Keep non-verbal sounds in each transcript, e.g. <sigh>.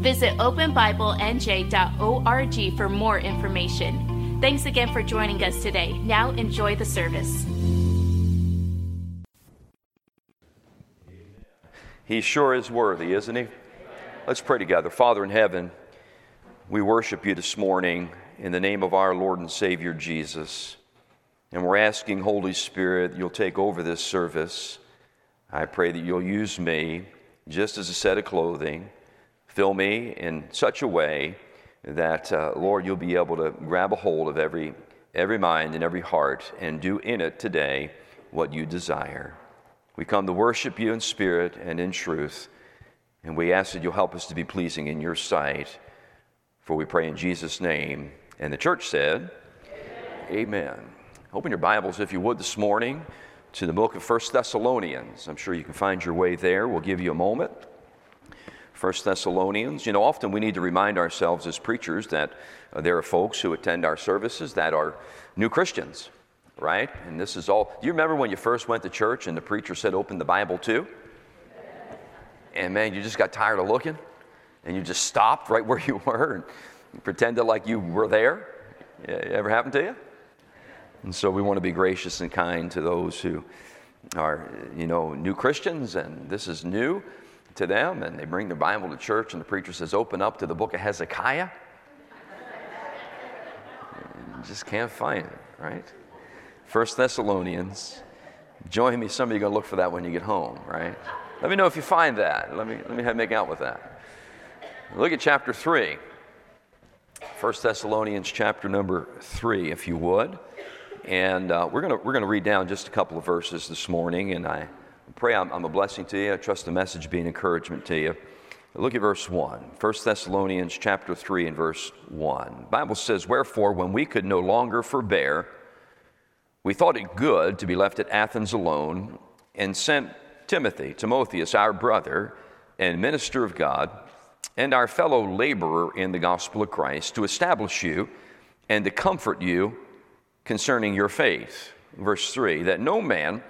Visit openbiblenj.org for more information. Thanks again for joining us today. Now enjoy the service. He sure is worthy, isn't he? Let's pray together. Father in heaven, we worship you this morning in the name of our Lord and Savior Jesus. And we're asking, Holy Spirit, you'll take over this service. I pray that you'll use me just as a set of clothing Fill me in such a way that, uh, Lord, you'll be able to grab a hold of every, every mind and every heart and do in it today what you desire. We come to worship you in spirit and in truth, and we ask that you'll help us to be pleasing in your sight. For we pray in Jesus' name. And the church said, Amen. Amen. Open your Bibles, if you would, this morning to the book of First Thessalonians. I'm sure you can find your way there. We'll give you a moment. First Thessalonians. You know, often we need to remind ourselves as preachers that uh, there are folks who attend our services that are new Christians, right? And this is all. Do you remember when you first went to church and the preacher said, open the Bible too? And man, you just got tired of looking and you just stopped right where <laughs> you were and pretended like you were there. Yeah, ever happened to you? And so we want to be gracious and kind to those who are, you know, new Christians and this is new to them and they bring the Bible to church and the preacher says, Open up to the book of Hezekiah. just can't find it, right? First Thessalonians. Join me. Some of you are going to look for that when you get home, right? Let me know if you find that. Let me, let me have, make out with that. Look at chapter 3. 1 Thessalonians chapter number 3, if you would. And uh, we're going we're to read down just a couple of verses this morning, and I pray I'm, I'm, a blessing to you. I trust the message be an encouragement to you. Look at verse 1. 1 Thessalonians chapter 3 and verse 1. The Bible says, Wherefore, when we could no longer forbear, we thought it good to be left at Athens alone, and sent Timothy, Timotheus, our brother and minister of God, and our fellow laborer in the gospel of Christ, to establish you and to comfort you concerning your faith. Verse 3 that no man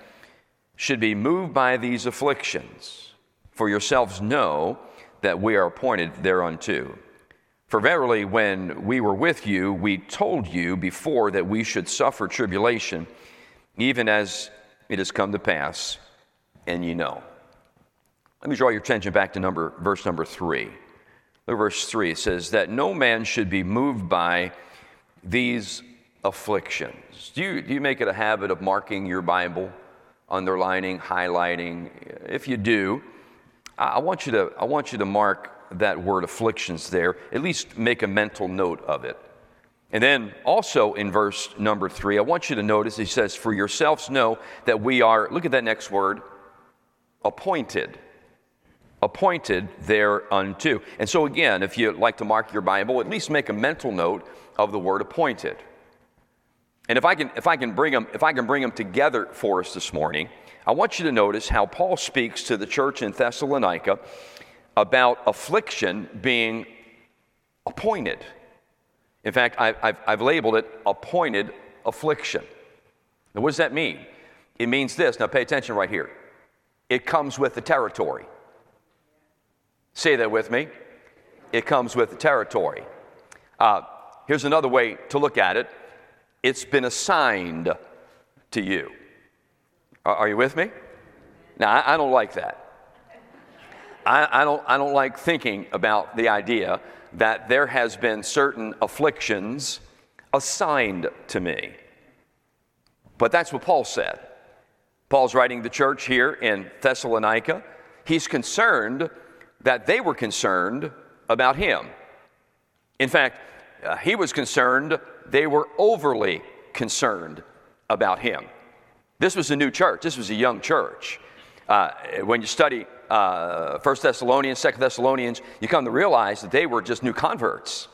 should be moved by these afflictions. For yourselves know that we are appointed thereunto. For verily, when we were with you, we told you before that we should suffer tribulation, even as it has come to pass, and ye know. Let me draw your attention back to number, verse number three. Look verse three. It says that no man should be moved by these afflictions. Do you, do you make it a habit of marking your Bible? Underlining, highlighting. If you do, I want you to, I want you to mark that word afflictions there, at least make a mental note of it. And then also in verse number three, I want you to notice he says, For yourselves know that we are, look at that next word, appointed. Appointed thereunto. And so again, if you like to mark your Bible, at least make a mental note of the word appointed. And if I can, if I can bring them, if I can bring them together for us this morning, I want you to notice how Paul speaks to the church in Thessalonica about affliction being appointed. In fact, I, have I've labeled it appointed affliction. Now, what does that mean? It means this. Now, pay attention right here. It comes with the territory. Say that with me. It comes with the territory. Uh, here's another way to look at it it's been assigned to you. Are, you with me? Now, I, I don't like that. I, I, don't, I don't like thinking about the idea that there has been certain afflictions assigned to me. But that's what Paul said. Paul's writing the church here in Thessalonica. He's concerned that they were concerned about him. In fact, uh, he was concerned they were overly concerned about him. This was a new church, this was a young church. Uh, when you study uh, Thessalonians, Second Thessalonians, you come to realize that they were just new converts.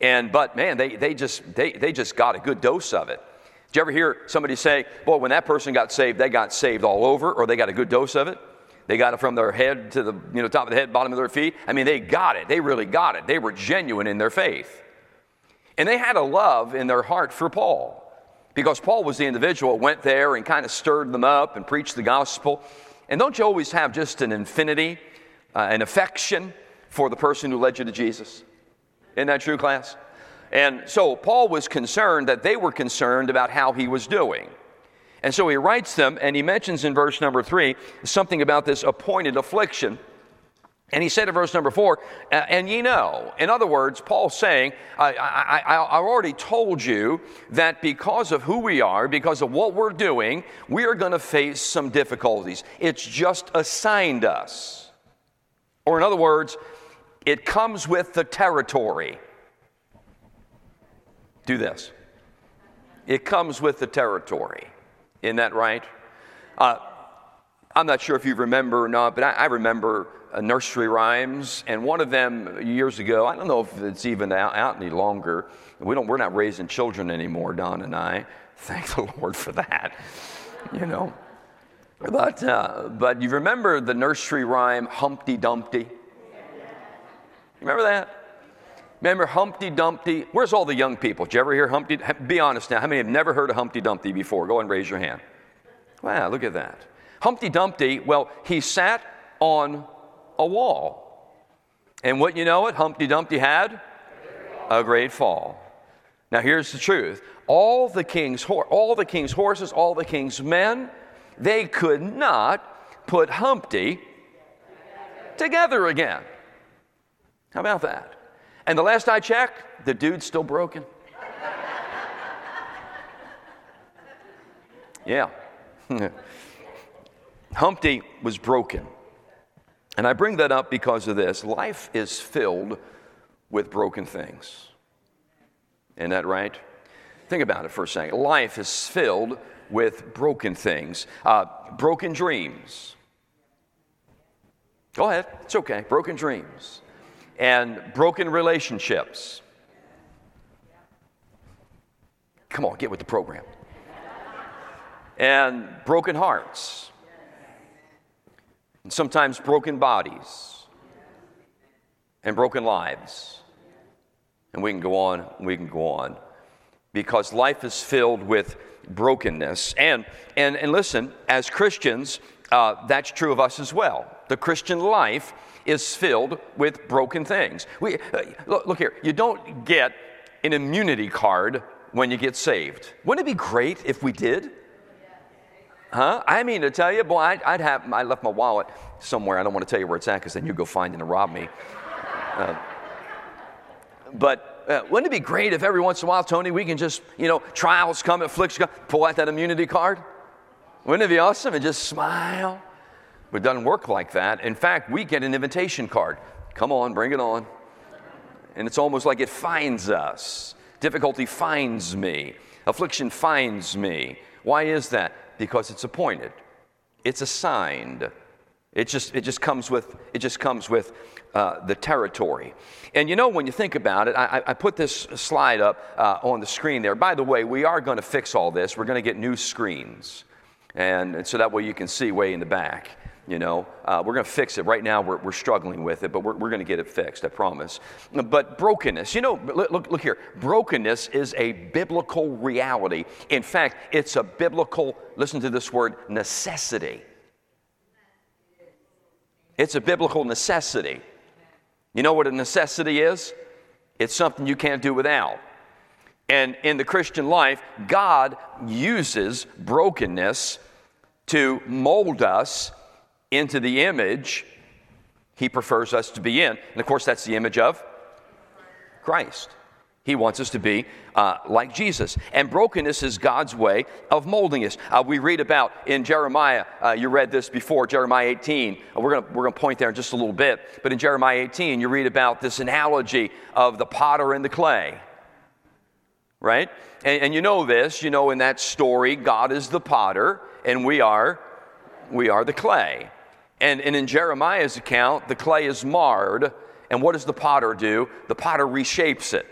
And but man, they, they just they, they just got a good dose of it. Did you ever hear somebody say, boy, when that person got saved, they got saved all over, or they got a good dose of it? They got it from their head to the you know, top of the head, bottom of their feet. I mean, they got it. They really got it. They were genuine in their faith. And they had a love in their heart for Paul because Paul was the individual that went there and kind of stirred them up and preached the gospel. And don't you always have just an infinity, uh, an affection for the person who led you to Jesus? Isn't that true, class? And so Paul was concerned that they were concerned about how he was doing. And so he writes them, and he mentions in verse number three something about this appointed affliction. And he said in verse number four, and ye know. In other words, Paul's saying, I, I, I, I, already told you that because of who we are, because of what we're doing, we are going to face some difficulties. It's just assigned us. Or in other words, it comes with the territory. Do this. It comes with the territory. Isn't that right? Uh, I'm not sure if you remember or not, but I, remember uh, nursery rhymes, and one of them years ago, I don't know if it's even out, out any longer. We don't, we're not raising children anymore, Don and I. Thank the Lord for that, you know. But, uh, but you remember the nursery rhyme Humpty Dumpty? Remember that? Remember Humpty Dumpty? Where's all the young people? Did you ever hear Humpty? Be honest now. How many have never heard of Humpty Dumpty before? Go and raise your hand. Wow, look at that. Humpty Dumpty, well, he sat on a wall. And what you know it, Humpty Dumpty had a great fall. Now here's the truth. All the king's all the king's horses, all the king's men, they could not put Humpty together again. How about that? And the last I checked, the dude's still broken. <laughs> yeah. <laughs> Humpty was broken. And I bring that up because of this. Life is filled with broken things. Isn't that right? Think about it for a second. Life is filled with broken things, uh, broken dreams. Go ahead, it's okay. Broken dreams and broken relationships. Come on, get with the program. And broken hearts. And sometimes broken bodies. And broken lives. And we can go on, we can go on. Because life is filled with brokenness. And, and, and listen, as Christians, uh, that's true of us as well. The Christian life is filled with broken things. We, uh, look, look here, you don't get an immunity card when you get saved. Wouldn't it be great if we did? Huh? I mean to tell you, boy, I'd, I'd, have, I left my wallet somewhere. I don't want to tell you where it's at because then you'd go find and rob me. Uh, but uh, wouldn't it be great if every once in a while, Tony, we can just, you know, trials come, afflictions come, pull out that immunity card? Wouldn't it be awesome and just smile? But it doesn't work like that. In fact, we get an invitation card. Come on, bring it on. And it's almost like it finds us. Difficulty finds me. Affliction finds me. Why is that? Because it's appointed. It's assigned. It just, it just comes with, it just comes with uh, the territory. And you know, when you think about it, I, I put this slide up uh, on the screen there. By the way, we are going to fix all this. We're going to get new screens. And, and so that way you can see way in the back. You know, uh, we're going to fix it. Right now, we're, we're struggling with it, but we're, we're going to get it fixed, I promise. But brokenness, you know, look, look here. Brokenness is a biblical reality. In fact, it's a biblical, listen to this word, necessity. It's a biblical necessity. You know what a necessity is? It's something you can't do without. And in the Christian life, God uses brokenness to mold us into the image he prefers us to be in. And of course, that's the image of Christ. He wants us to be uh, like Jesus. And brokenness is God's way of molding us. Uh, we read about in Jeremiah, uh, you read this before, Jeremiah 18. Uh, we're going we're gonna point there in just a little bit. But in Jeremiah 18, you read about this analogy of the potter and the clay. Right? And, and you know this, you know, in that story, God is the potter and we are, we are the clay. And, and in Jeremiah's account, the clay is marred. And what does the potter do? The potter reshapes it,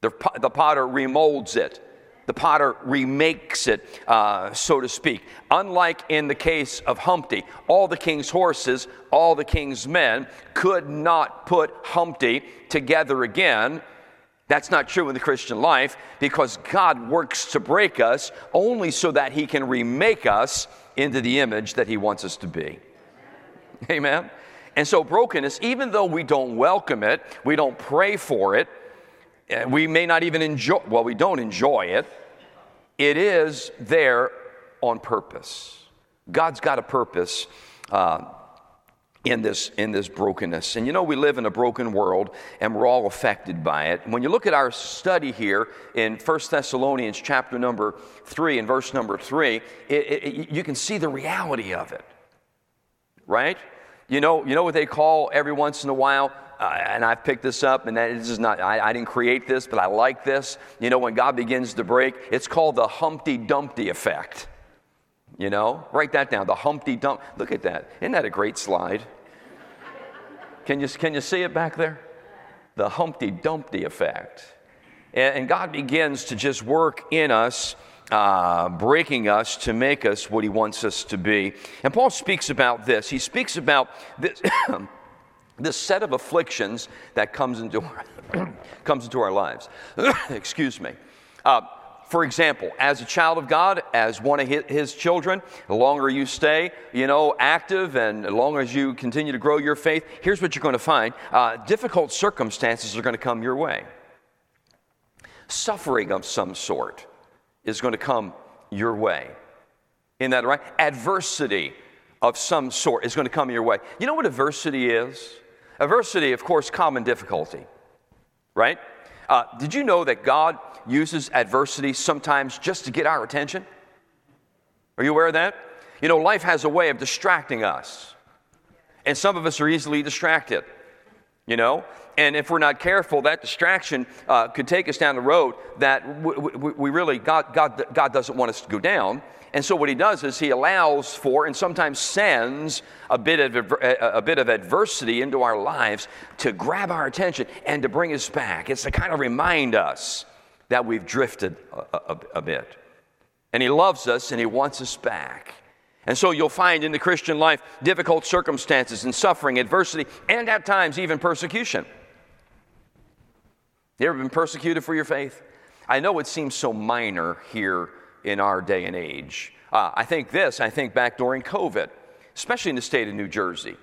the, the potter remolds it the potter remakes it, uh, so to speak. Unlike in the case of Humpty, all the king's horses, all the king's men could not put Humpty together again. That's not true in the Christian life because God works to break us only so that He can remake us into the image that He wants us to be. <laughs> Amen? And so, brokenness, even though we don't welcome it, we don't pray for it, we may not even enjoy, well, we don't enjoy it. It is there on purpose. God's got a purpose uh, in, this, in this brokenness. And you know, we live in a broken world and we're all affected by it. When you look at our study here in 1 Thessalonians chapter number 3 and verse number 3, it, it, you can see the reality of it, right? You know, you know what they call every once in a while uh, and I've picked this up, and that this is not, I, I, didn't create this, but I like this. You know, when God begins to break, it's called the Humpty Dumpty effect. You know, write that down, the Humpty Dump. Look at that. Isn't that a great slide? Can you, can you see it back there? The Humpty Dumpty effect. And, and God begins to just work in us. Uh, breaking us to make us what he wants us to be. And Paul speaks about this. He speaks about this, <coughs> this set of afflictions that comes into our, <coughs> comes into our lives. <coughs> Excuse me. Uh, for example, as a child of God, as one of his children, the longer you stay, you know, active and the longer as you continue to grow your faith, here's what you're going to find. Uh, difficult circumstances are going to come your way. Suffering of some sort is going to come your way. In that right? Adversity of some sort is going to come your way. You know what adversity is? Adversity, of course, common difficulty, right? Uh, did you know that God uses adversity sometimes just to get our attention? Are you aware of that? You know, life has a way of distracting us, and some of us are easily distracted, you know? And if we're not careful, that distraction uh, could take us down the road that we, really, God, God, God doesn't want us to go down. And so what he does is he allows for and sometimes sends a bit of, a bit of adversity into our lives to grab our attention and to bring us back. It's to kind of remind us that we've drifted a, a, a bit. And he loves us and he wants us back. And so you'll find in the Christian life difficult circumstances and suffering, adversity, and at times even persecution. You ever been persecuted for your faith? I know it seems so minor here in our day and age. Uh, I think this, I think back during COVID, especially in the state of New Jersey.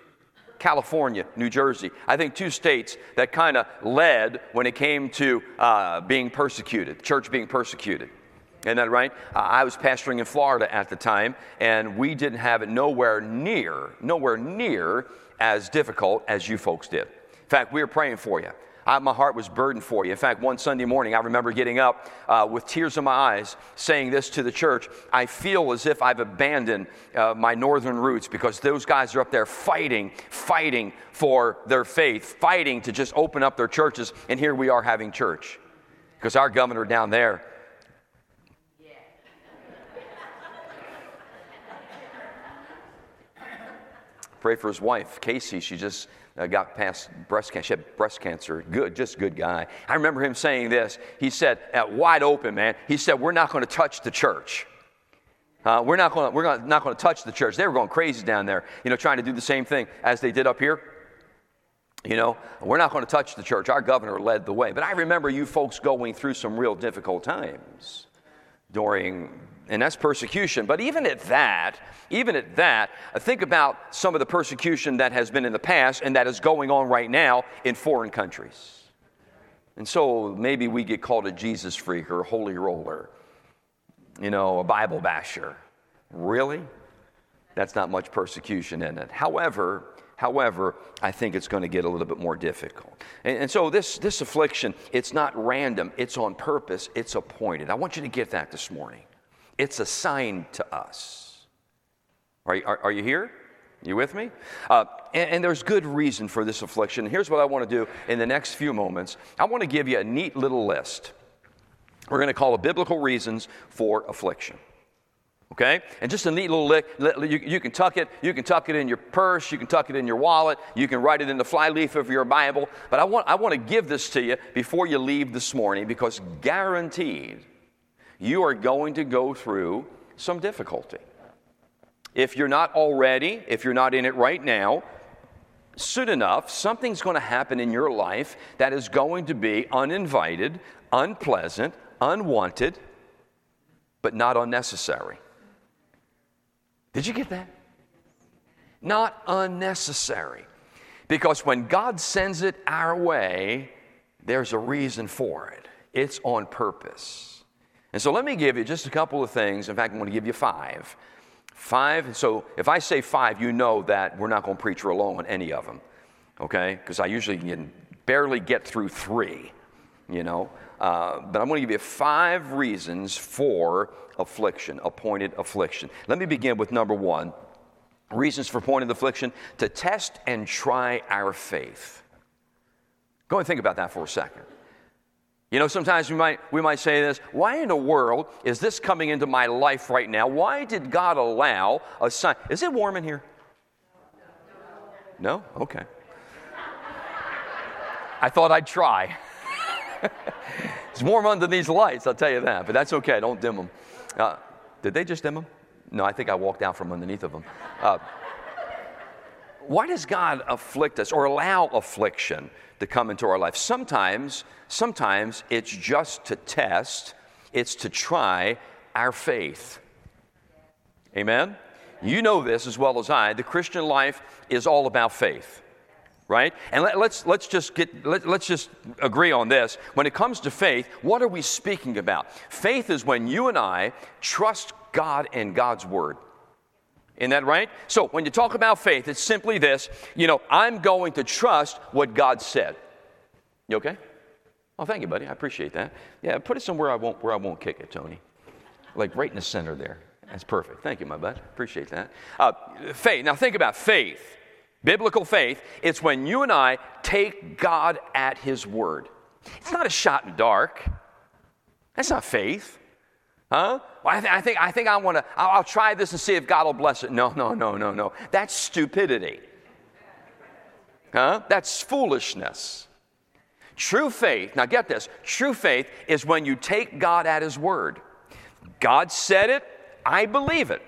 California, New Jersey. I think two states that kind of led when it came to uh, being persecuted, church being persecuted. Isn't that right? Uh, I was pastoring in Florida at the time, and we didn't have it nowhere near, nowhere near as difficult as you folks did. In fact, we were praying for you. I, my heart was burdened for you. In fact, one Sunday morning, I remember getting up uh, with tears in my eyes, saying this to the church I feel as if I've abandoned uh, my northern roots because those guys are up there fighting, fighting for their faith, fighting to just open up their churches, and here we are having church. Because our governor down there, <laughs> pray for his wife, Casey. She just uh, got past breast cancer. She had breast cancer. Good, just good guy. I remember him saying this. He said, at wide open, man. He said, We're not going to touch the church. Uh, we're not going we're not going to touch the church. They were going crazy down there, you know, trying to do the same thing as they did up here. You know, we're not going to touch the church. Our governor led the way. But I remember you folks going through some real difficult times during and that's persecution. But even at that, even at that, uh, think about some of the persecution that has been in the past and that is going on right now in foreign countries. And so maybe we get called a Jesus freak or a holy roller, you know, a Bible basher. Really? That's not much persecution in it. However, However, I think it's going to get a little bit more difficult. And, and, so this, this affliction, it's not random, it's on purpose, it's appointed. I want you to get that this morning. It's assigned to us. Are, are, are you here? You with me? Uh, and, and, there's good reason for this affliction. Here's what I want to do in the next few moments I want to give you a neat little list. We're going to call it biblical reasons for affliction. Okay? And just a neat little lick. You, you, can tuck it. You can tuck it in your purse. You can tuck it in your wallet. You can write it in the flyleaf of your Bible. But I want, I want to give this to you before you leave this morning because guaranteed you are going to go through some difficulty. If you're not already, if you're not in it right now, soon enough, something's going to happen in your life that is going to be uninvited, unpleasant, unwanted, but not unnecessary. Did you get that? Not unnecessary. Because when God sends it our way, there's a reason for it. It's on purpose. And so let me give you just a couple of things. In fact, I'm going to give you five. Five. So if I say five, you know that we're not going to preach real long on any of them. Okay? Because I usually can barely get through three, you know. Uh, but I'm going to give you five reasons for affliction, appointed affliction. Let me begin with number one reasons for appointed affliction to test and try our faith. Go and think about that for a second. You know, sometimes we might, we might say this why in the world is this coming into my life right now? Why did God allow a sign? Is it warm in here? No? Okay. I thought I'd try. <laughs> it's warm under these lights, I'll tell you that, but that's okay. Don't dim them. Uh, did they just dim them? No, I think I walked out from underneath of them. Uh, why does God afflict us or allow affliction to come into our life? Sometimes, sometimes it's just to test, it's to try our faith. Amen? You know this as well as I. The Christian life is all about faith right? And let, us let's, let's just get let, let's just agree on this. When it comes to faith, what are we speaking about? Faith is when you and I trust God and God's word. Isn't that right? So when you talk about faith, it's simply this, you know, I'm going to trust what God said. You okay? Oh, thank you, buddy. I appreciate that. Yeah, put it somewhere I won't where I won't kick it, Tony. Like right in the center there. That's perfect. Thank you, my bud. Appreciate that. Uh, faith. Now think about faith. Biblical faith, it's when you and I take God at His word. It's not a shot in the dark. That's not faith. Huh? Well, I, th- I, think I think I want to. I'll, I'll try this and see if God will bless it. No, no, no, no, no. That's stupidity. Huh? That's foolishness. True faith. Now get this. True faith is when you take God at His word. God said it. I believe it.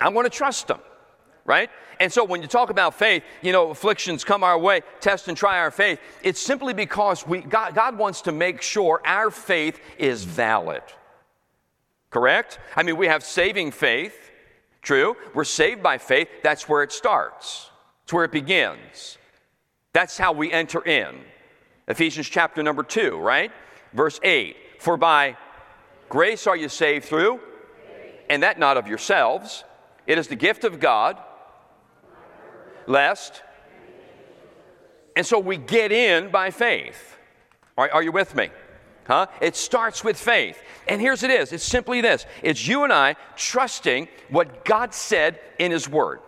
I'm going to trust Him right? And so when you talk about faith, you know, afflictions come our way, test and try our faith. It's simply because we, God, God wants to make sure our faith is valid. Correct? I mean, we have saving faith, true. We're saved by faith. That's where it starts, it's where it begins. That's how we enter in. Ephesians chapter number 2, right? Verse 8 For by grace are you saved through, and that not of yourselves. It is the gift of God lest. And so we get in by faith. Are, are you with me? Huh? It starts with faith. And here's it is it's simply this it's you and I trusting what God said in His Word.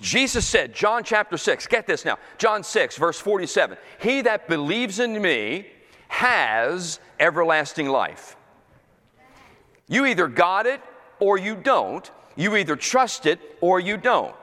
Jesus said, John chapter 6, get this now, John 6, verse 47 He that believes in me has everlasting life. You either got it or you don't. You either trust it or you don't.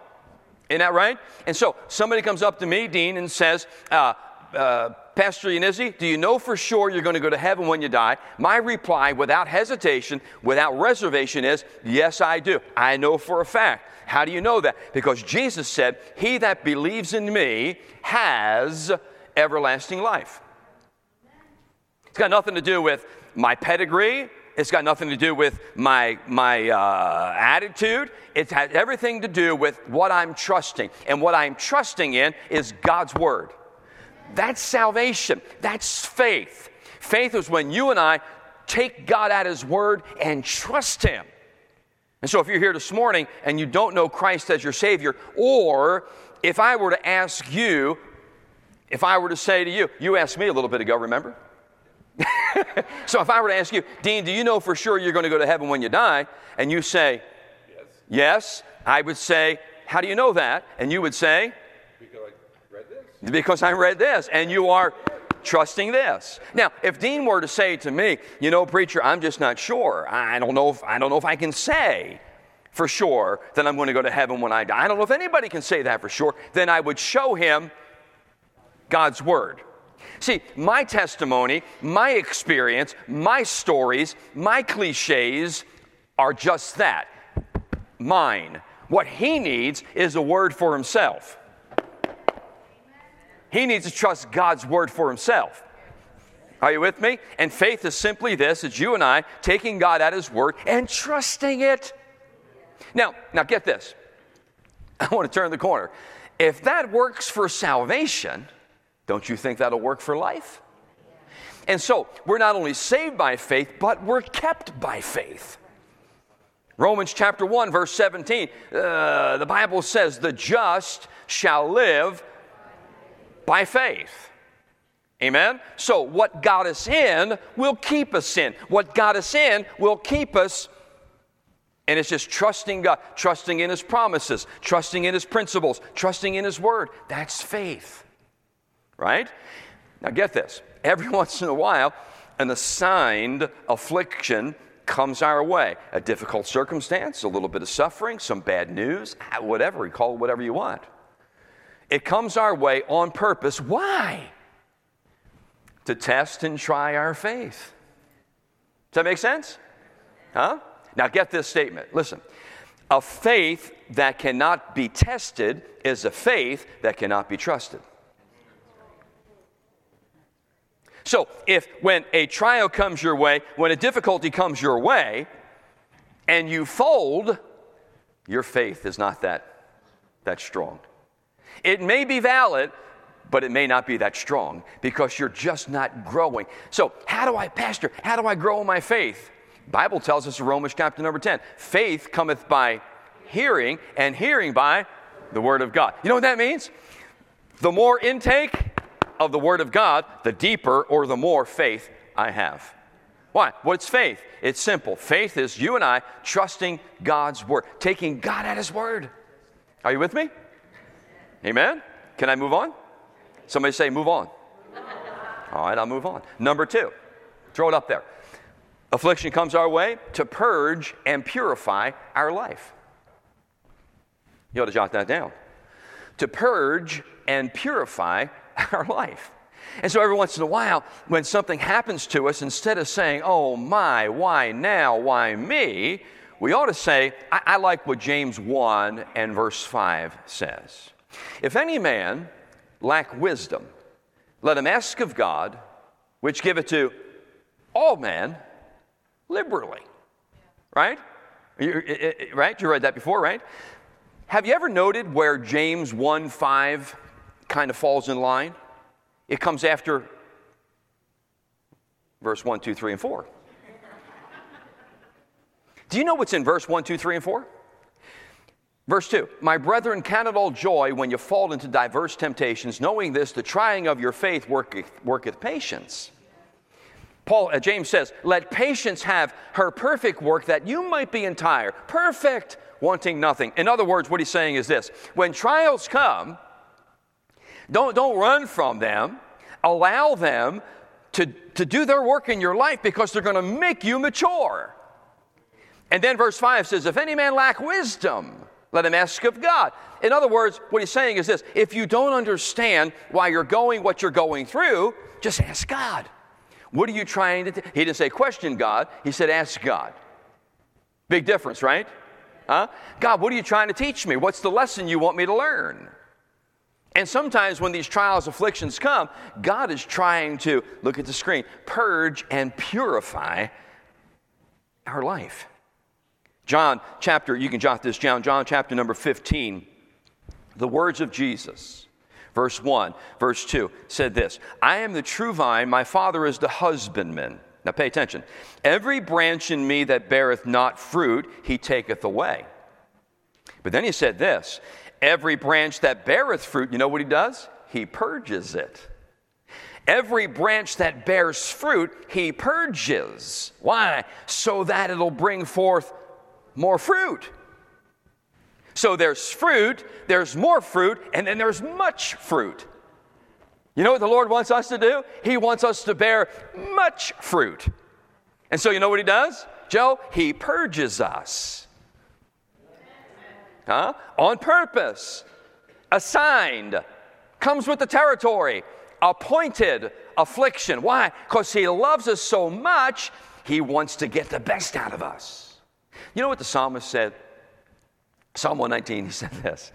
Isn't that right? And so somebody comes up to me, Dean, and says, uh, uh, Pastor Yanizzi, do you know for sure you're going to go to heaven when you die? My reply, without hesitation, without reservation, is yes, I do. I know for a fact. How do you know that? Because Jesus said, He that believes in me has everlasting life. It's got nothing to do with my pedigree, it's got nothing to do with my, my uh, attitude. It has everything to do with what I'm trusting. And what I'm trusting in is God's Word. That's salvation. That's faith. Faith is when you and I take God at His Word and trust Him. And so, if you're here this morning and you don't know Christ as your Savior, or if I were to ask you, if I were to say to you, you asked me a little bit ago, remember? <laughs> so if I were to ask you, Dean, do you know for sure you're going to go to heaven when you die? And you say, Yes. Yes. I would say, How do you know that? And you would say, Because I read this. And you are trusting this. Now, if Dean were to say to me, you know, preacher, I'm just not sure. I don't know if I don't know if I can say for sure that I'm going to go to heaven when I die. I don't know if anybody can say that for sure. Then I would show him God's word. See, my testimony, my experience, my stories, my cliches are just that mine. What he needs is a word for himself. He needs to trust God's word for himself. Are you with me? And faith is simply this it's you and I taking God at his word and trusting it. Now, now get this. <laughs> I want to turn the corner. If that works for salvation, don't you think that'll work for life? And so, we're not only saved by faith, but we're kept by faith. Romans chapter 1, verse 17, uh, the Bible says, The just shall live by faith. Amen? So, what got us in will keep us in. What got us in will keep us. And it's just trusting God, trusting in His promises, trusting in His principles, trusting in His word. That's faith. Right? Now, get this. Every <laughs> once in a while, an assigned affliction comes our way a difficult circumstance, a little bit of suffering, some bad news, ah, whatever, call it whatever you want. It comes our way on purpose. Why? To test and try our faith. Does that make sense? Huh? Now get this statement. Listen. A faith that cannot be tested is a faith that cannot be trusted. So, if when a trial comes your way, when a difficulty comes your way, and you fold, your faith is not that, that strong. It may be valid, but it may not be that strong because you're just not growing. So, how do I, Pastor, how do I grow in my faith? Bible tells us in Romans chapter number 10 faith cometh by hearing, and hearing by the Word of God. You know what that means? The more intake, of the Word of God, the deeper or the more faith I have. Why? What's faith? It's simple. Faith is you and I trusting God's Word, taking God at His Word. Are you with me? Amen? Can I move on? Somebody say, move on. All right, I'll move on. Number two, throw it up there. Affliction comes our way to purge and purify our life. You ought to jot that down. To purge and purify <laughs> our life. And so every once in a while, when something happens to us, instead of saying, oh my, why now, why me, we ought to say, I, I like what James 1 and verse 5 says. If any man lack wisdom, let him ask of God, which giveth to all men liberally. Right? You, right? You read that before, right? Have you ever noted where James 1 5 kind of falls in line. It comes after verse 1, 2, 3, and 4. Do you know what's in verse 1, 2, 3, and 4? Verse 2 My brethren, count it all joy when you fall into diverse temptations, knowing this, the trying of your faith worketh, worketh patience. Paul, uh, James says, Let patience have her perfect work that you might be entire, perfect, wanting nothing. In other words, what he's saying is this when trials come, don't, don't run from them. Allow them to, to do their work in your life because they're going to make you mature. And then verse 5 says, If any man lack wisdom, let him ask of God. In other words, what he's saying is this if you don't understand why you're going what you're going through, just ask God. What are you trying to do? He didn't say question God, he said ask God. Big difference, right? Huh? God, what are you trying to teach me? What's the lesson you want me to learn? And sometimes when these trials, afflictions come, God is trying to, look at the screen, purge and purify our life. John chapter, you can jot this down, John chapter number 15, the words of Jesus, verse 1, verse 2, said this I am the true vine, my Father is the husbandman. Now pay attention. Every branch in me that beareth not fruit, he taketh away. But then he said this Every branch that beareth fruit, you know what he does? He purges it. Every branch that bears fruit, he purges. Why? So that it'll bring forth more fruit. So there's fruit, there's more fruit, and then there's much fruit. You know what the Lord wants us to do? He wants us to bear much fruit. And so, you know what He does? Joe, He purges us. Huh? On purpose, assigned, comes with the territory, appointed affliction. Why? Because He loves us so much, He wants to get the best out of us. You know what the psalmist said? Psalm 119, he said this.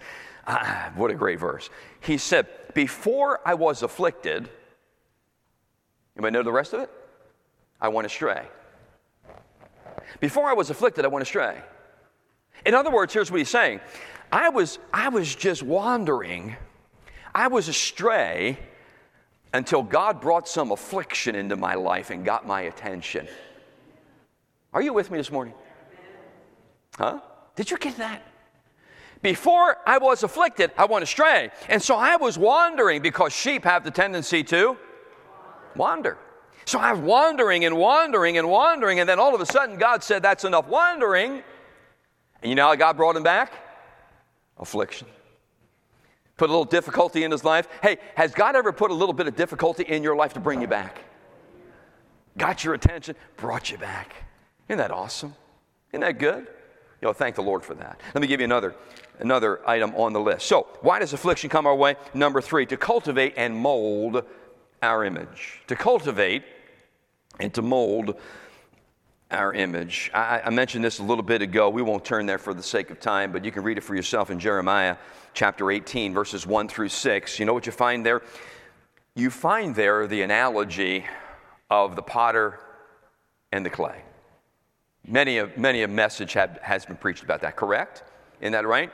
Ah, what a great verse. He said, Before I was afflicted, anybody know the rest of it? I went astray. Before I was afflicted, I went astray. In other words, here's what he's saying I was, I was just wandering, I was astray until God brought some affliction into my life and got my attention. Are you with me this morning? Huh? Did you get that? Before I was afflicted, I went astray. And so I was wandering because sheep have the tendency to wander. So I was wandering and wandering and wandering, and then all of a sudden God said, That's enough wandering. And you know how God brought him back? Affliction. Put a little difficulty in his life. Hey, has God ever put a little bit of difficulty in your life to bring you back? Got your attention, brought you back. Isn't that awesome? Isn't that good? You know, thank the Lord for that. Let me give you another, another item on the list. So, why does affliction come our way? Number three, to cultivate and mold our image. To cultivate and to mold our image. I, I, mentioned this a little bit ago. We won't turn there for the sake of time, but you can read it for yourself in Jeremiah chapter 18, verses 1 through 6. You know what you find there? You find there the analogy of the potter and the clay. Many a, many a message have, has been preached about that, correct? Isn't that right?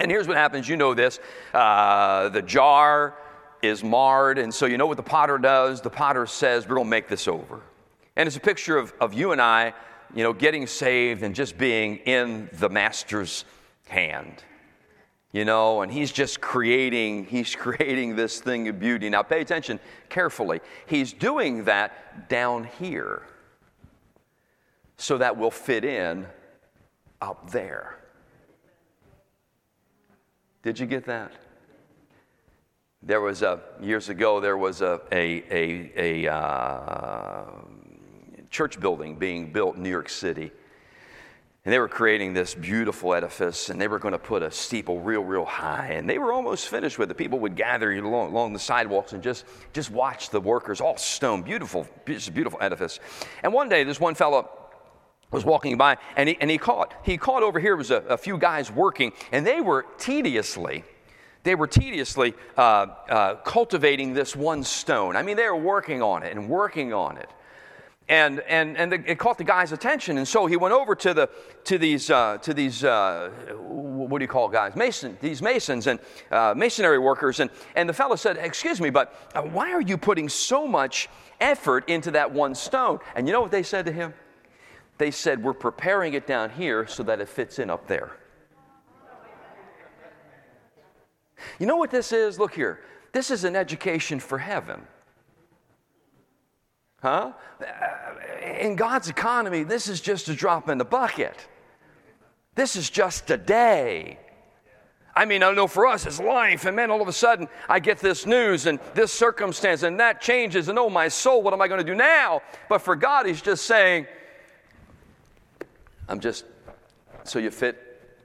And here's what happens you know this uh, the jar is marred, and so you know what the potter does? The potter says, We're going to make this over. And it's a picture of, of you and I, you know, getting saved and just being in the master's hand. You know, and he's just creating, he's <laughs> creating this thing of beauty. Now pay attention carefully. He's doing that down here so that will fit in up there. Did you get that? There was a, years ago, there was a, a, a, a uh, church building being built in New York City. And they were creating this beautiful edifice, and they were going to put a steeple real, real high. And they were almost finished with it. People would gather along, along the sidewalks and just, just watch the workers, all stone, beautiful, beautiful edifice. And one day, this one fellow was walking by, and he, and he caught, he caught over here was a, a few guys working, and they were tediously, they were tediously uh, uh, cultivating this one stone. I mean, they were working on it and working on it and and and the, it caught the guy's attention, and so he went over to the to these uh, to these uh, what do you call guys mason these masons and uh, masonry workers, and and the fellow said, "Excuse me, but uh, why are you putting so much effort into that one stone?" And you know what they said to him? They said, "We're preparing it down here so that it fits in up there." You know what this is? Look here. This is an education for heaven. Huh? In God's economy, this is just a drop in the bucket. This is just a day. I mean, I know for us it's life, and then all of a sudden I get this news and this circumstance, and that changes, and oh, my soul, what am I going to do now? But for God, He's just saying, I'm just, so you fit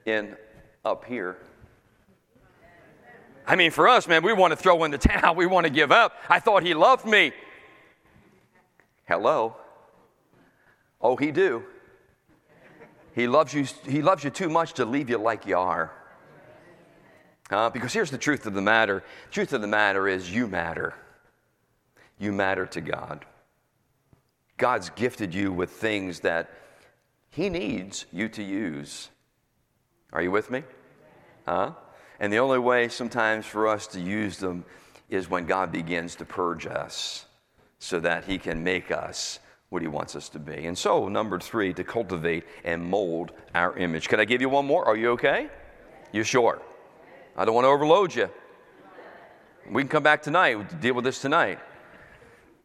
in up here. I mean, for us, man, we want to throw in the <laughs> towel. We want to give up. I thought He loved me. Hello? Oh, he do. He loves you, he loves you too much to leave you like you are. Uh, because here's the truth of the matter. The truth of the matter is you matter. You matter to God. God's gifted you with things that He needs you to use. Are you with me? Huh? And the only way sometimes for us to use them is when God begins to purge us so that He can make us what He wants us to be. And so, number three, to cultivate and mold our image. Can I give you one more? Are you okay? You sure? I don't want to overload you. We can come back tonight, deal with this tonight.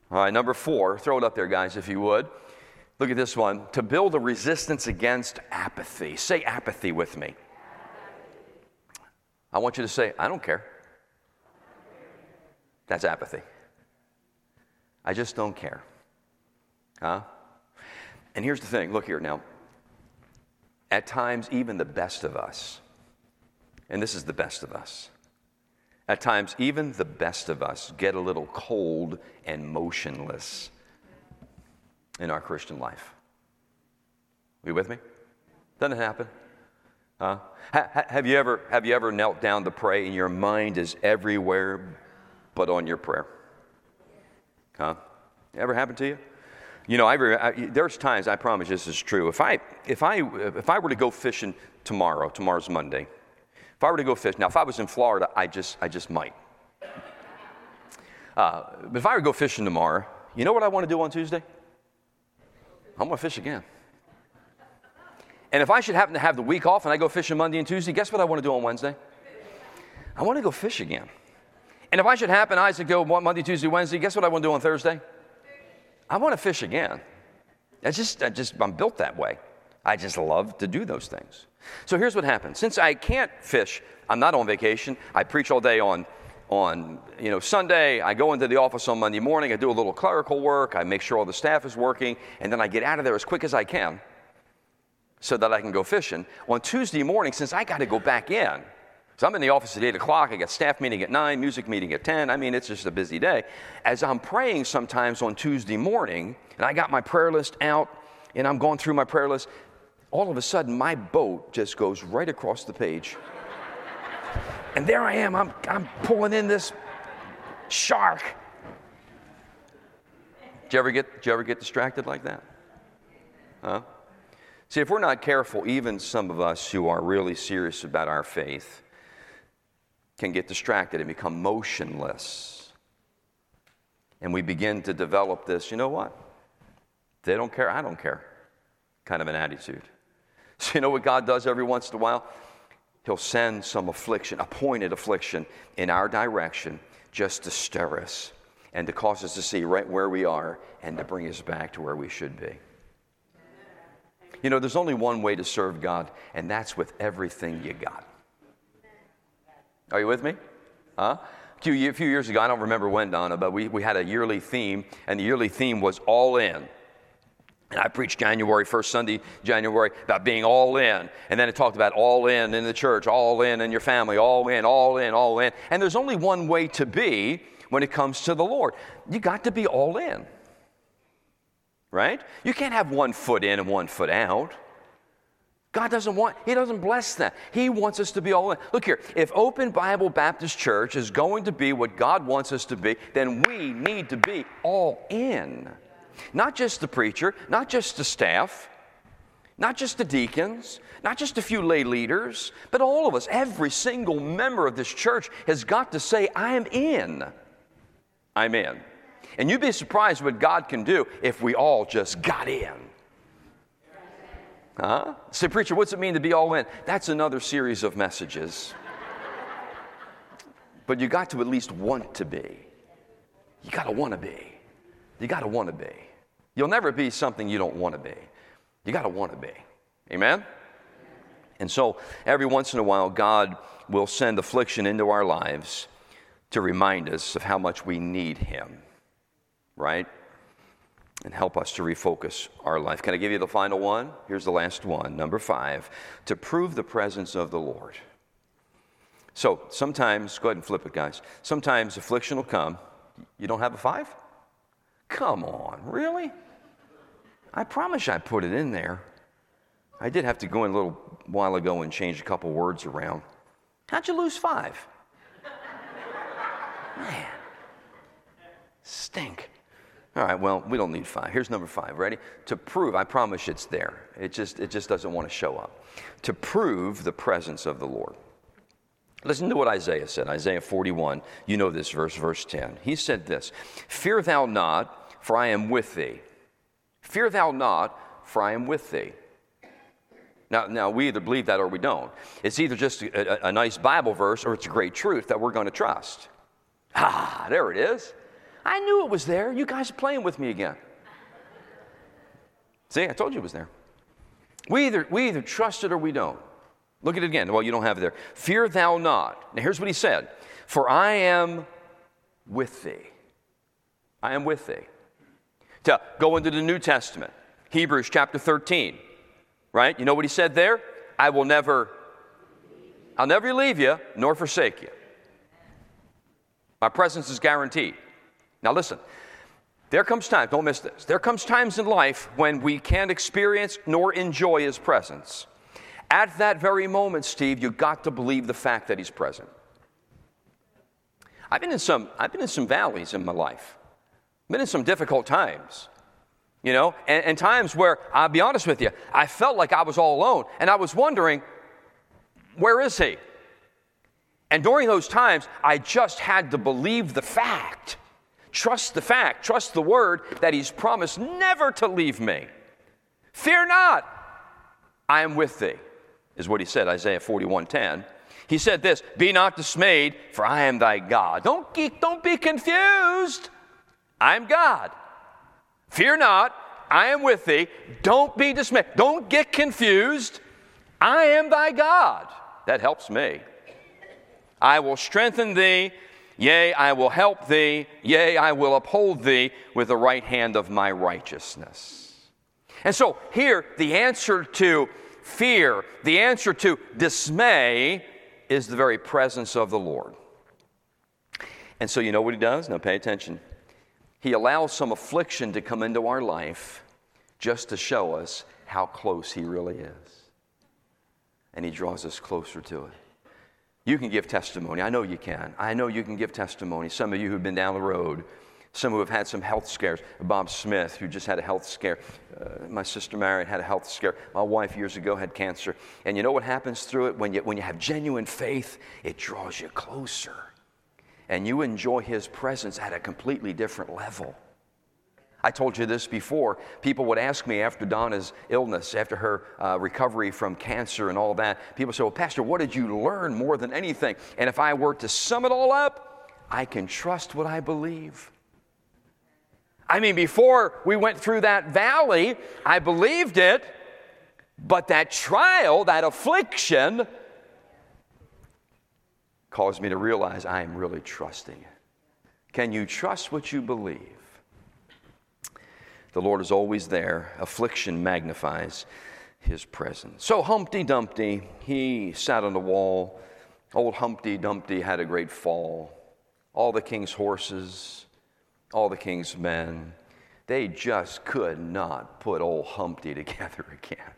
All right, number four, throw it up there, guys, if you would. Look at this one. To build a resistance against apathy. Say apathy with me. I want you to say, I don't care. That's apathy. I just don't care. Huh? And here's the thing look here now. At times, even the best of us, and this is the best of us, at times, even the best of us get a little cold and motionless in our Christian life. Are you with me? Doesn't it happen? Ha- have, you ever, have you ever knelt down to pray and your mind is everywhere but on your prayer? Huh? Ever happened to you? You know, I, I, there's times I promise this is true. If I, if I, if I were to go fishing tomorrow, tomorrow's Monday, if I were to go fish, now if I was in Florida, I just, I just might. Uh, but if I were to go fishing tomorrow, you know what I want to do on Tuesday? I'm going to fish again. And if I should happen to have the week off and I go fishing Monday and Tuesday, guess what I want to do on Wednesday? I want to go fish again. And if I should happen, I should go Monday, Tuesday, Wednesday, guess what I want to do on Thursday? I want to fish again. I just, I just, I'm built that way. I just love to do those things. So here's what happens. Since I can't fish, I'm not on vacation. I preach all day on, on you know, Sunday. I go into the office on Monday morning. I do a little clerical work. I make sure all the staff is working. And then I get out of there as quick as I can so that I can go fishing. On Tuesday morning, since I got to go back in, so I'm in the office at 8 o'clock. I got staff meeting at 9, music meeting at 10. I mean, it's just a busy day. As I'm praying sometimes on Tuesday morning, and I got my prayer list out, and I'm going through my prayer list, all of a sudden my boat just goes right across the page. And there I am. I'm, I'm pulling in this shark. Did you ever get, did you ever get distracted like that? Huh? See, if we're not careful, even some of us who are really serious about our faith, can get distracted and become motionless. And we begin to develop this, you know what? They don't care, I don't care kind of an attitude. <laughs> So, you know what God does every once in a while? He'll send some affliction, appointed affliction, in our direction just to stir us and to cause us to see right where we are and to bring us back to where we should be. You know, there's only one way to serve God, and that's with everything you got. Are you with me? Huh? A few, years ago, I don't remember when, Donna, but we, we had a yearly theme, and the yearly theme was all in. And I preached January, first Sunday, January, about being all in. And then it talked about all in in the church, all in in your family, all in, all in, all in. And there's only one way to be when it comes to the Lord. You got to be all in. Right? You can't have one foot in and one foot out. God doesn't want, He doesn't bless that. He wants us to be all in. Look here, if Open Bible Baptist Church is going to be what God wants us to be, then we need to be all in. Not just the preacher, not just the staff, not just the deacons, not just a few lay leaders, but all of us, every single member of this church has got to say, I am in. I'm in. And you'd be surprised what God can do if we all just got in. Huh? Say, preacher, what's it mean to be all in? That's another series of messages. but you got to at least want to be. You got to want to be. You got to want to be. You'll never be something you don't want to be. You got to want to be. Amen? And so, every once in a while, God will send affliction into our lives to remind us of how much we need Him, right? and help us to refocus our life. Can I give you the final one? Here's the last one, number five to prove the presence of the Lord. So sometimes, go ahead and flip it, guys. Sometimes affliction will come. You don't have a five? Come on, really? I promise I put it in there. I did have to go in a little while ago and change a couple words around. How'd you lose five? Man, stink. All right, well, we don't need five. Here's number five. Ready? To prove, I promise it's there. It just, it just doesn't want to show up. To prove the presence of the Lord. Listen to what Isaiah said. Isaiah 41. You know this verse, verse 10. He said this Fear thou not, for I am with thee. Fear thou not, for I am with thee. Now, now we either believe that or we don't. It's either just a, a, a nice Bible verse or it's a great truth that we're going to trust. Ah, there it is. I knew it was there. You guys are playing with me again. See, I told you it was there. We either, we either trust it or we don't. Look at it again. Well, you don't have it there. Fear thou not. Now, here's what he said For I am with thee. I am with thee. To go into the New Testament, Hebrews chapter 13, right? You know what he said there? I will never, I'll never leave you nor forsake you. My presence is guaranteed. Now listen, there comes times, don't miss this. There comes times in life when we can't experience nor enjoy his presence. At that very moment, Steve, you've got to believe the fact that he's present. I've been in some, I've been in some valleys in my life. Been in some difficult times, you know, and, and times where, I'll be honest with you, I felt like I was all alone and I was wondering, where is he? And during those times, I just had to believe the fact, trust the fact, trust the word that he's promised never to leave me. Fear not, I am with thee, is what he said, Isaiah 41:10. He said this Be not dismayed, for I am thy God. Don't, don't be confused. I am God. Fear not, I am with thee. Don't be dismayed. Don't get confused. I am thy God. That helps me. I will strengthen thee. Yea, I will help thee. Yea, I will uphold thee with the right hand of my righteousness. And so here, the answer to fear, the answer to dismay, is the very presence of the Lord. And so, you know what he does? Now, pay attention. He allows some affliction to come into our life just to show us how close he really is. And he draws us closer to it. You can give testimony. I know you can. I know you can give testimony. Some of you who've been down the road, some who have had some health scares. Bob Smith, who just had a health scare. Uh, my sister Marion had a health scare. My wife years ago had cancer. And you know what happens through it? When you, when you have genuine faith, it draws you closer. And you enjoy His presence at a completely different level. I told you this before. People would ask me after Donna's illness, after her uh, recovery from cancer and all that, people say, Well, Pastor, what did you learn more than anything? And if I were to sum it all up, I can trust what I believe. I mean, before we went through that valley, I believed it, but that trial, that affliction, caused me to realize I am really trusting it. Can you trust what you believe? The Lord is always there. Affliction magnifies his presence. So Humpty Dumpty, he sat on the wall. Old Humpty Dumpty had a great fall. All the king's horses, all the king's men, they just could not put old Humpty <laughs> together again.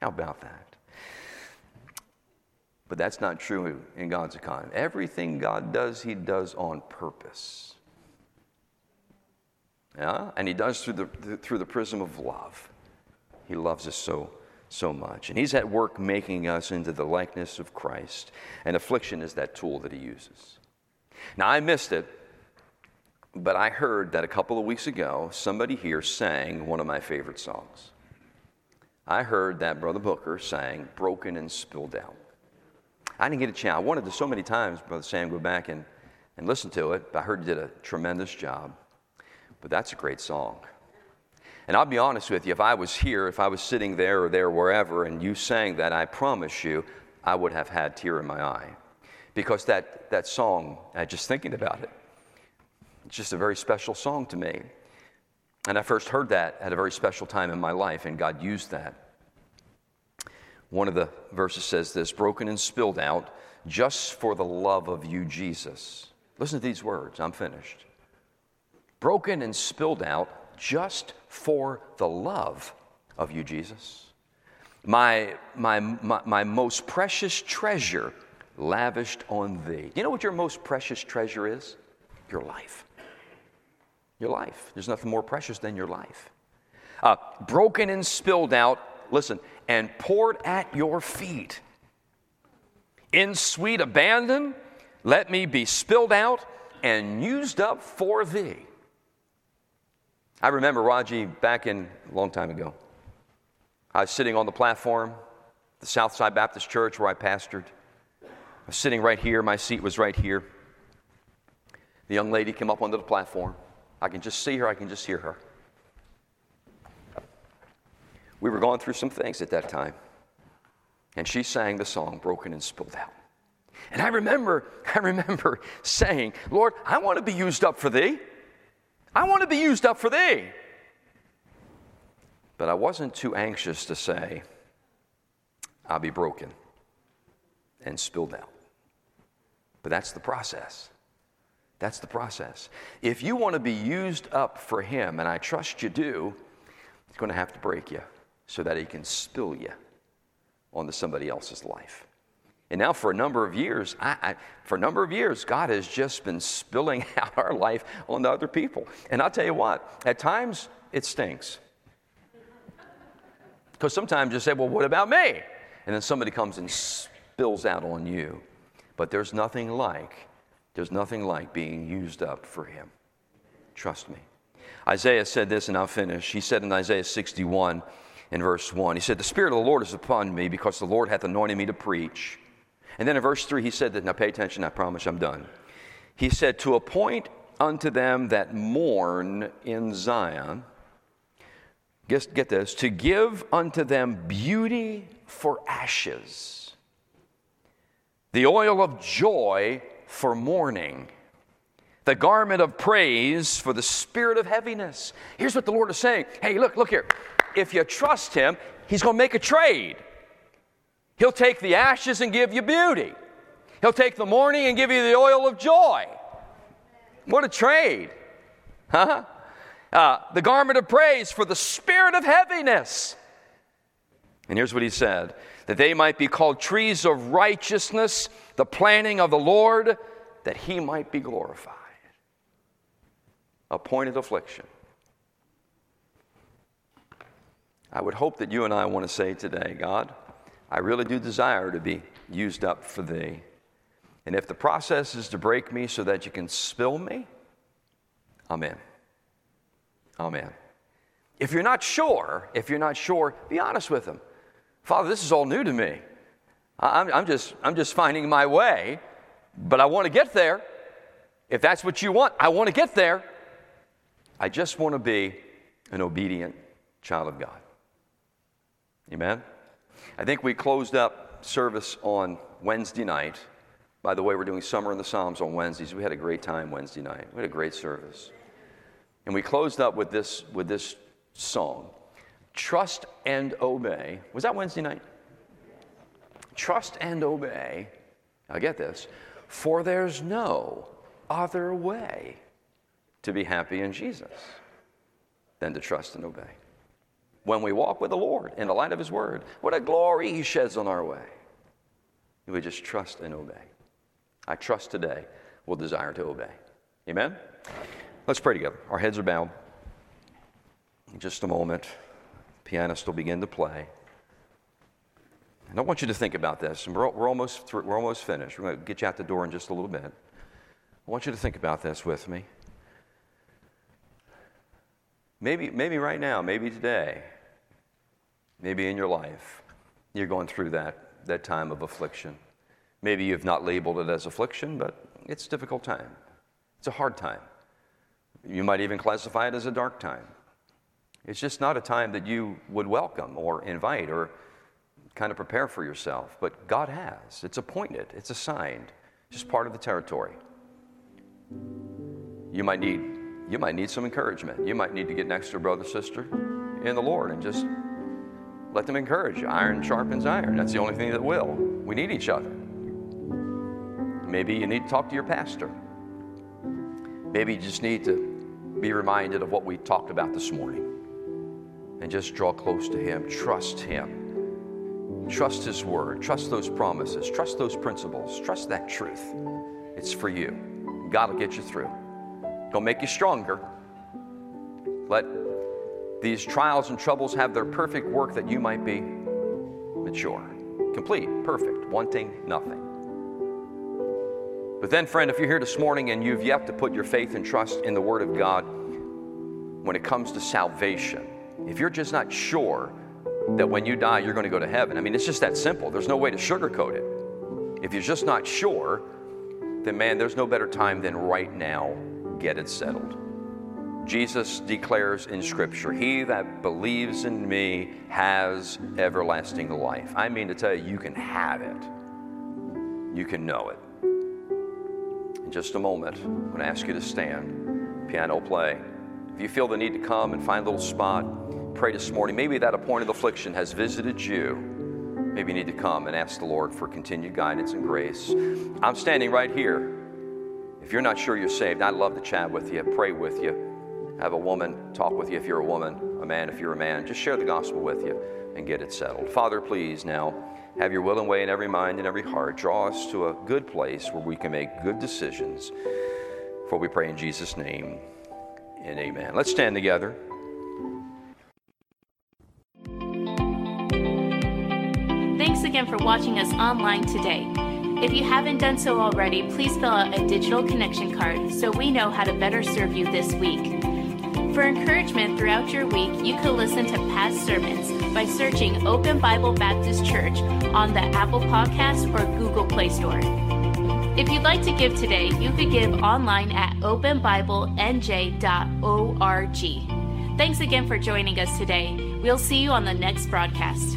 How about that? But that's not true in God's economy. Everything God does, He does on purpose. Yeah? And He does through the, through the prism of love. He loves us so, so much. And He's at work making us into the likeness of Christ. And affliction is that tool that He uses. Now, I missed it but I heard that a couple of weeks ago, somebody here sang one of my favorite songs. I heard that Brother Booker sang Broken and Spilled Out. I didn't get a chance. I wanted to so many times, Brother Sam, go back and, and listen to it. I heard you did a tremendous job. But that's a great song. And I'll be honest with you, if I was here, if I was sitting there or there, wherever, and you sang that, I promise you, I would have had tear in my eye. Because that, that song, uh, just thinking about it, it's just a very special song to me. And I first heard that at a very special time in my life, and God used that. One of the verses says this broken and spilled out just for the love of you, Jesus. Listen to these words, I'm finished. Broken and spilled out just for the love of you, Jesus. My, my, my, my most precious treasure lavished on thee. Do You know what your most precious treasure is? Your life your life. There's nothing more precious than your life. Uh, broken and spilled out, listen, and poured at your feet. In sweet abandon, let me be spilled out and used up for thee. I remember Raji back in a long time ago. I was sitting on the platform, the Southside Baptist Church where I pastored. I was sitting right here, my seat was right here. The young lady came up onto the platform. I can just see her, I can just hear her. We were going through some things at that time. And she sang the song, Broken and Spilled Out. And I remember, <laughs> I remember saying, Lord, I want to be used up for thee. I want to be used up for thee. But I wasn't too anxious to say, I'll be broken and spilled out. But that's the process. That's the process. If you want to be used up for Him, and I trust you do, He's going to have to break you so that He can spill you onto somebody else's life. And now, for a number of years, I, I, for a number of years, God has just been spilling <laughs> out our life onto other people. And I'll tell you what, at times it stinks. Because sometimes you say, well, what about me? And then somebody comes and spills out on you. But there's nothing like, there's nothing like being used up for Him. Trust me. Isaiah said this, and I'll finish. He said in Isaiah 61, in verse 1, he said, The Spirit of the Lord is upon me because the Lord hath anointed me to preach and then in verse 3, he said that, now pay attention, I promise I'm done. He said, To appoint unto them that mourn in Zion, get, get this, to give unto them beauty for ashes, the oil of joy for mourning, the garment of praise for the spirit of heaviness. Here's what the Lord is saying Hey, look, look here. If you trust Him, He's going to make a trade. He'll take the ashes and give you beauty. He'll take the mourning and give you the oil of joy. What a trade. Huh? Uh, the garment of praise for the spirit of heaviness. And here's what he said that they might be called trees of righteousness, the planting of the Lord, that he might be glorified. Appointed affliction. I would hope that you and I want to say today, God, I really do desire to be used up for thee. And if the process is to break me so that you can spill me, amen. Amen. If you're not sure, if you're not sure, be honest with him. Father, this is all new to me. I'm, I'm, just, I'm just finding my way, but I want to get there. If that's what you want, I want to get there. I just want to be an obedient child of God. Amen? I think we closed up service on Wednesday night. By the way, we're doing Summer in the Psalms on Wednesdays. We had a great time Wednesday night. We had a great service. And we closed up with this, with this song Trust and Obey. Was that Wednesday night? Trust and obey. Now get this. For there's no other way to be happy in Jesus than to trust and obey when we walk with the Lord in the light of His Word. What a glory He sheds on our way. We just trust and obey. I trust today We'll desire to obey. Amen? Let's pray together. Our heads are bowed. In just a moment, pianist will begin to play. And I want you to think about this. And we're, we're, almost through, we're almost finished. We're going to get you out the door in just a little bit. I want you to think about this with me. Maybe, maybe right now, maybe today, maybe in your life, you're going through that, that time of affliction. Maybe you've not labeled it as affliction, but it's a difficult time. It's a hard time. You might even classify it as a dark time. It's just not a time that you would welcome or invite or kind of prepare for yourself, but God has. It's appointed, it's assigned, just part of the territory. You might need you might need some encouragement. You might need to get next to a brother, sister in the Lord and just let them encourage. Iron sharpens iron. That's the only thing that will. We need each other. Maybe you need to talk to your pastor. Maybe you just need to be reminded of what we talked about this morning and just draw close to Him. Trust Him. Trust His Word. Trust those promises. Trust those principles. Trust that truth. It's for you. God will get you through. Don't make you stronger. Let these trials and troubles have their perfect work that you might be mature, complete, perfect, wanting nothing. But then, friend, if you're here this morning and you've yet to put your faith and trust in the Word of God when it comes to salvation, if you're just not sure that when you die you're going to go to heaven, I mean, it's just that simple. There's no way to sugarcoat it. If you're just not sure, then man, there's no better time than right now get it settled. Jesus declares in Scripture, He that believes in me has everlasting life. I mean to tell you, you can have it. you can know it. In just a moment, I'm going to ask you to stand, piano play. If you feel the need to come and find a little spot, pray this morning. Maybe that appointed affliction has visited you. Maybe you need to come and ask the Lord for continued guidance and grace. I'm standing right here. If you're not sure you're saved, I'd love to chat with you, pray with you, have a woman talk with you if you're a woman, a man if you're a man. Just share the gospel with you and get it settled. Father, please now have your will and way in every mind and every heart. Draw us to a good place where we can make good decisions. For we pray in Jesus' name and amen. Let's stand together. Thanks again for watching us online today. If you haven't done so already, please fill out a digital connection card so we know how to better serve you this week. For encouragement throughout your week, you could listen to past sermons by searching Open Bible Baptist Church on the Apple Podcast or Google Play Store. If you'd like to give today, you could give online at openbiblenj.org. Thanks again for joining us today. We'll see you on the next broadcast.